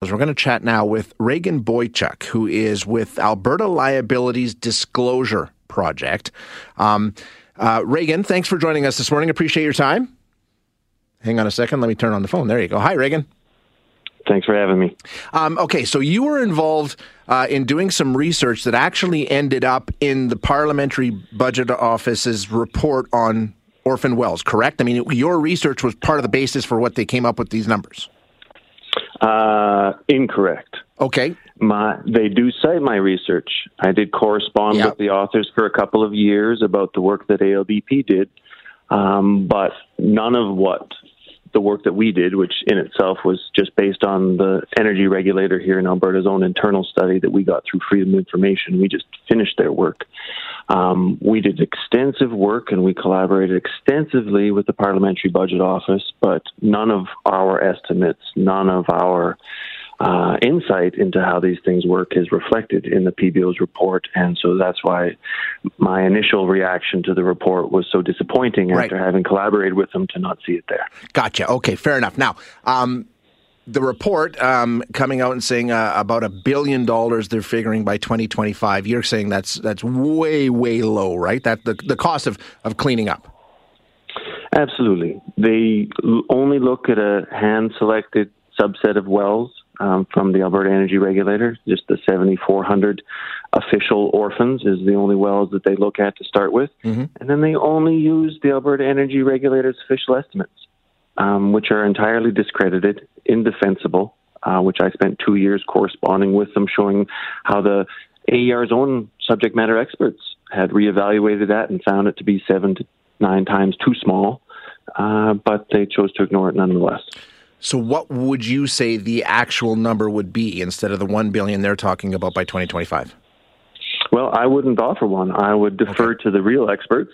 We're going to chat now with Reagan Boychuk, who is with Alberta Liabilities Disclosure Project. Um, uh, Reagan, thanks for joining us this morning. Appreciate your time. Hang on a second. Let me turn on the phone. There you go. Hi, Reagan. Thanks for having me. Um, okay, so you were involved uh, in doing some research that actually ended up in the Parliamentary Budget Office's report on orphan wells, correct? I mean, your research was part of the basis for what they came up with these numbers. Uh, incorrect. Okay. My, they do cite my research. I did correspond yep. with the authors for a couple of years about the work that ALDP did, um, but none of what the work that we did, which in itself was just based on the energy regulator here in Alberta's own internal study that we got through Freedom of Information. We just finished their work. Um, we did extensive work and we collaborated extensively with the Parliamentary Budget Office, but none of our estimates, none of our uh, insight into how these things work is reflected in the PBO's report. And so that's why my initial reaction to the report was so disappointing right. after having collaborated with them to not see it there. Gotcha. Okay, fair enough. Now, um, the report um, coming out and saying uh, about a billion dollars they're figuring by 2025. You're saying that's that's way way low, right? That the the cost of of cleaning up. Absolutely. They only look at a hand selected subset of wells um, from the Alberta Energy Regulator. Just the 7,400 official orphans is the only wells that they look at to start with. Mm-hmm. And then they only use the Alberta Energy Regulator's official estimates, um, which are entirely discredited, indefensible, uh, which I spent two years corresponding with them, showing how the AER's own subject matter experts had reevaluated that and found it to be seven to nine times too small, uh, but they chose to ignore it nonetheless. So, what would you say the actual number would be instead of the one billion they're talking about by 2025? Well, I wouldn't offer one. I would defer okay. to the real experts.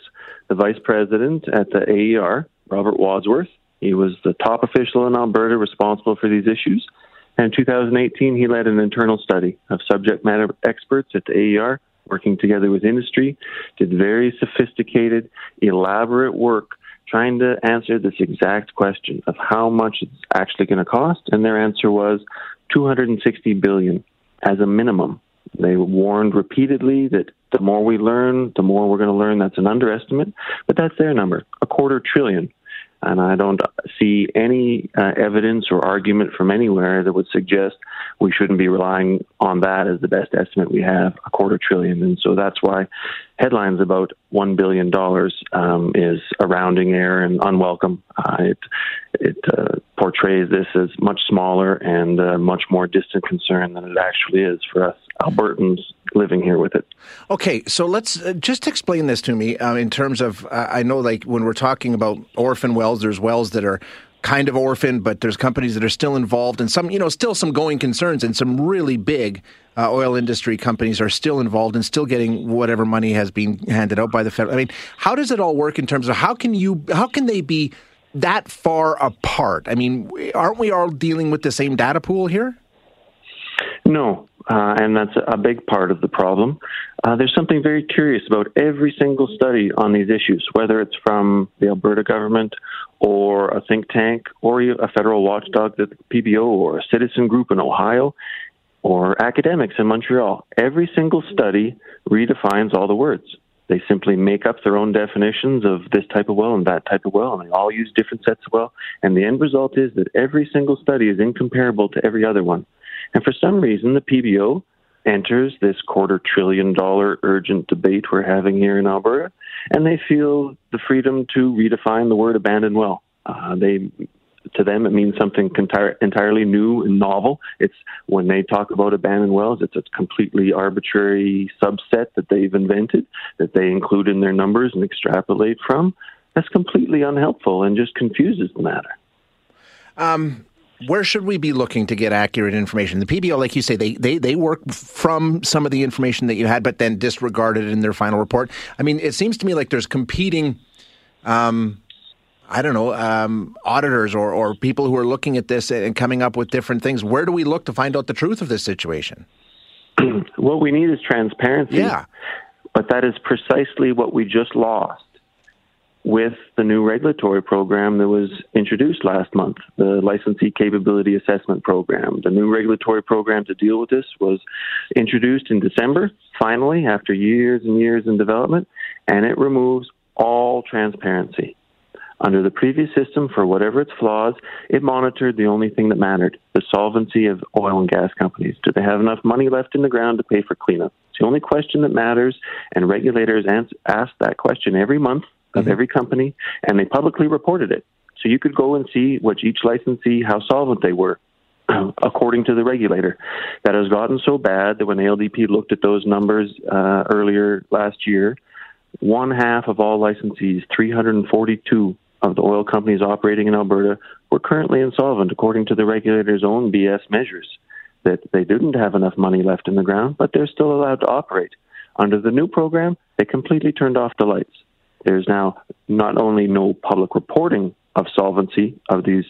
The vice president at the AER, Robert Wadsworth, he was the top official in Alberta responsible for these issues. And in 2018, he led an internal study of subject matter experts at the AER, working together with industry, did very sophisticated, elaborate work trying to answer this exact question of how much it's actually going to cost, and their answer was 260 billion as a minimum. They warned repeatedly that the more we learn, the more we're going to learn. That's an underestimate, but that's their number, a quarter trillion. And I don't see any uh, evidence or argument from anywhere that would suggest we shouldn't be relying on that as the best estimate we have, a quarter trillion. And so that's why headlines about $1 billion um, is a rounding error and unwelcome. Uh, it it uh, portrays this as much smaller and uh, much more distant concern than it actually is for us Albertans living here with it. Okay, so let's uh, just explain this to me uh, in terms of uh, I know like when we're talking about orphan wells, there's wells that are kind of orphan, but there's companies that are still involved, and some, you know, still some going concerns, and some really big uh, oil industry companies are still involved and still getting whatever money has been handed out by the federal. I mean, how does it all work in terms of how can you, how can they be that far apart? I mean, aren't we all dealing with the same data pool here? No, uh, and that's a big part of the problem. Uh, there's something very curious about every single study on these issues, whether it's from the Alberta government or a think tank or a federal watchdog, the PBO, or a citizen group in Ohio, or academics in Montreal. Every single study redefines all the words. They simply make up their own definitions of this type of well and that type of well, and they all use different sets of well. And the end result is that every single study is incomparable to every other one. And for some reason, the PBO enters this quarter trillion dollar urgent debate we're having here in Alberta, and they feel the freedom to redefine the word abandoned well. Uh, they to them, it means something entire, entirely new and novel. It's when they talk about abandoned wells, it's a completely arbitrary subset that they've invented that they include in their numbers and extrapolate from. That's completely unhelpful and just confuses the matter. Um, where should we be looking to get accurate information? The PBO, like you say, they, they, they work from some of the information that you had, but then disregarded it in their final report. I mean, it seems to me like there's competing, um, I don't know, um, auditors or, or people who are looking at this and coming up with different things. Where do we look to find out the truth of this situation? what we need is transparency. Yeah. But that is precisely what we just lost with the new regulatory program that was introduced last month, the Licensee Capability Assessment Program. The new regulatory program to deal with this was introduced in December, finally, after years and years in development, and it removes all transparency. Under the previous system, for whatever its flaws, it monitored the only thing that mattered the solvency of oil and gas companies. Do they have enough money left in the ground to pay for cleanup? It's the only question that matters, and regulators ask that question every month of mm-hmm. every company, and they publicly reported it. So you could go and see what each licensee, how solvent they were, according to the regulator. That has gotten so bad that when ALDP looked at those numbers uh, earlier last year, one half of all licensees, 342 of the oil companies operating in Alberta, were currently insolvent according to the regulator's own BS measures. That they didn't have enough money left in the ground, but they're still allowed to operate. Under the new program, they completely turned off the lights. There's now not only no public reporting of solvency of these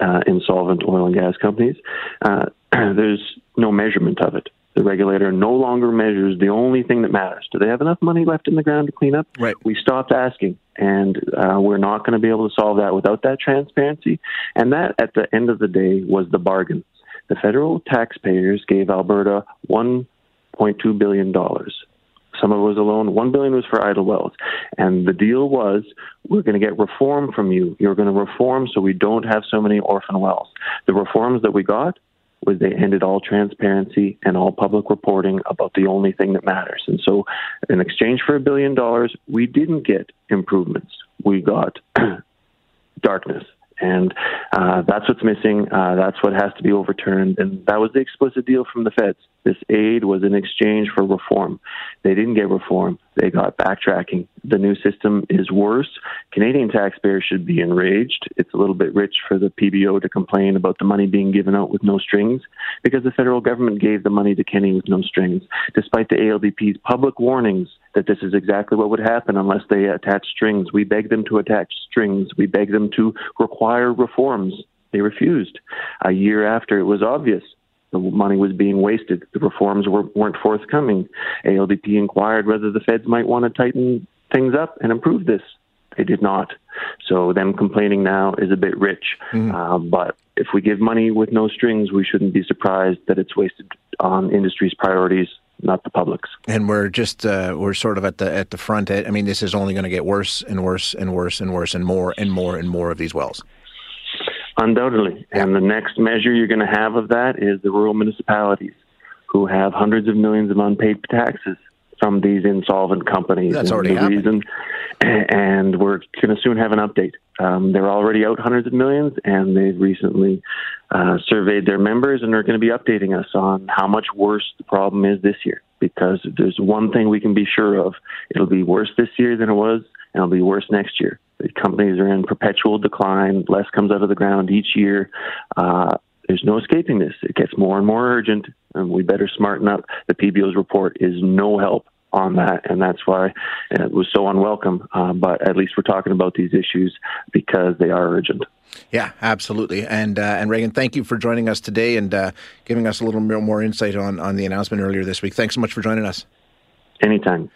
uh, insolvent oil and gas companies, uh, there's no measurement of it. The regulator no longer measures the only thing that matters. Do they have enough money left in the ground to clean up? Right. We stopped asking, and uh, we're not going to be able to solve that without that transparency. And that, at the end of the day, was the bargain. The federal taxpayers gave Alberta $1.2 billion some of it was a loan. One billion was for idle wells, and the deal was we're going to get reform from you. You're going to reform so we don't have so many orphan wells. The reforms that we got was they ended all transparency and all public reporting about the only thing that matters. And so, in exchange for a billion dollars, we didn't get improvements. We got darkness. And uh, that's what's missing. Uh, that's what has to be overturned. And that was the explicit deal from the feds. This aid was in exchange for reform. They didn't get reform. They got backtracking. The new system is worse. Canadian taxpayers should be enraged. It's a little bit rich for the PBO to complain about the money being given out with no strings because the federal government gave the money to Kenney with no strings, despite the ALDP's public warnings that this is exactly what would happen unless they attach strings. We begged them to attach strings. We begged them to require reforms. They refused. A year after it was obvious the money was being wasted, the reforms were, weren't forthcoming. ALDP inquired whether the feds might want to tighten things up and improve this. They did not. So them complaining now is a bit rich. Mm. Uh, but if we give money with no strings, we shouldn't be surprised that it's wasted on industry's priorities not the public's. And we're just uh, we're sort of at the at the front end. I mean, this is only going to get worse and worse and worse and worse and more and more and more of these wells. Undoubtedly, yeah. and the next measure you're going to have of that is the rural municipalities, who have hundreds of millions of unpaid taxes from these insolvent companies. That's and already happened. Reason, and we're going to soon have an update. Um, they're already out hundreds of millions, and they've recently uh, surveyed their members and are going to be updating us on how much worse the problem is this year. Because there's one thing we can be sure of: it'll be worse this year than it was, and it'll be worse next year. The companies are in perpetual decline. Less comes out of the ground each year. Uh, there's no escaping this. It gets more and more urgent, and we better smarten up. The PBO's report is no help on that, and that's why it was so unwelcome. Uh, but at least we're talking about these issues because they are urgent. Yeah, absolutely. And uh, and Reagan, thank you for joining us today and uh, giving us a little more insight on on the announcement earlier this week. Thanks so much for joining us. Anytime.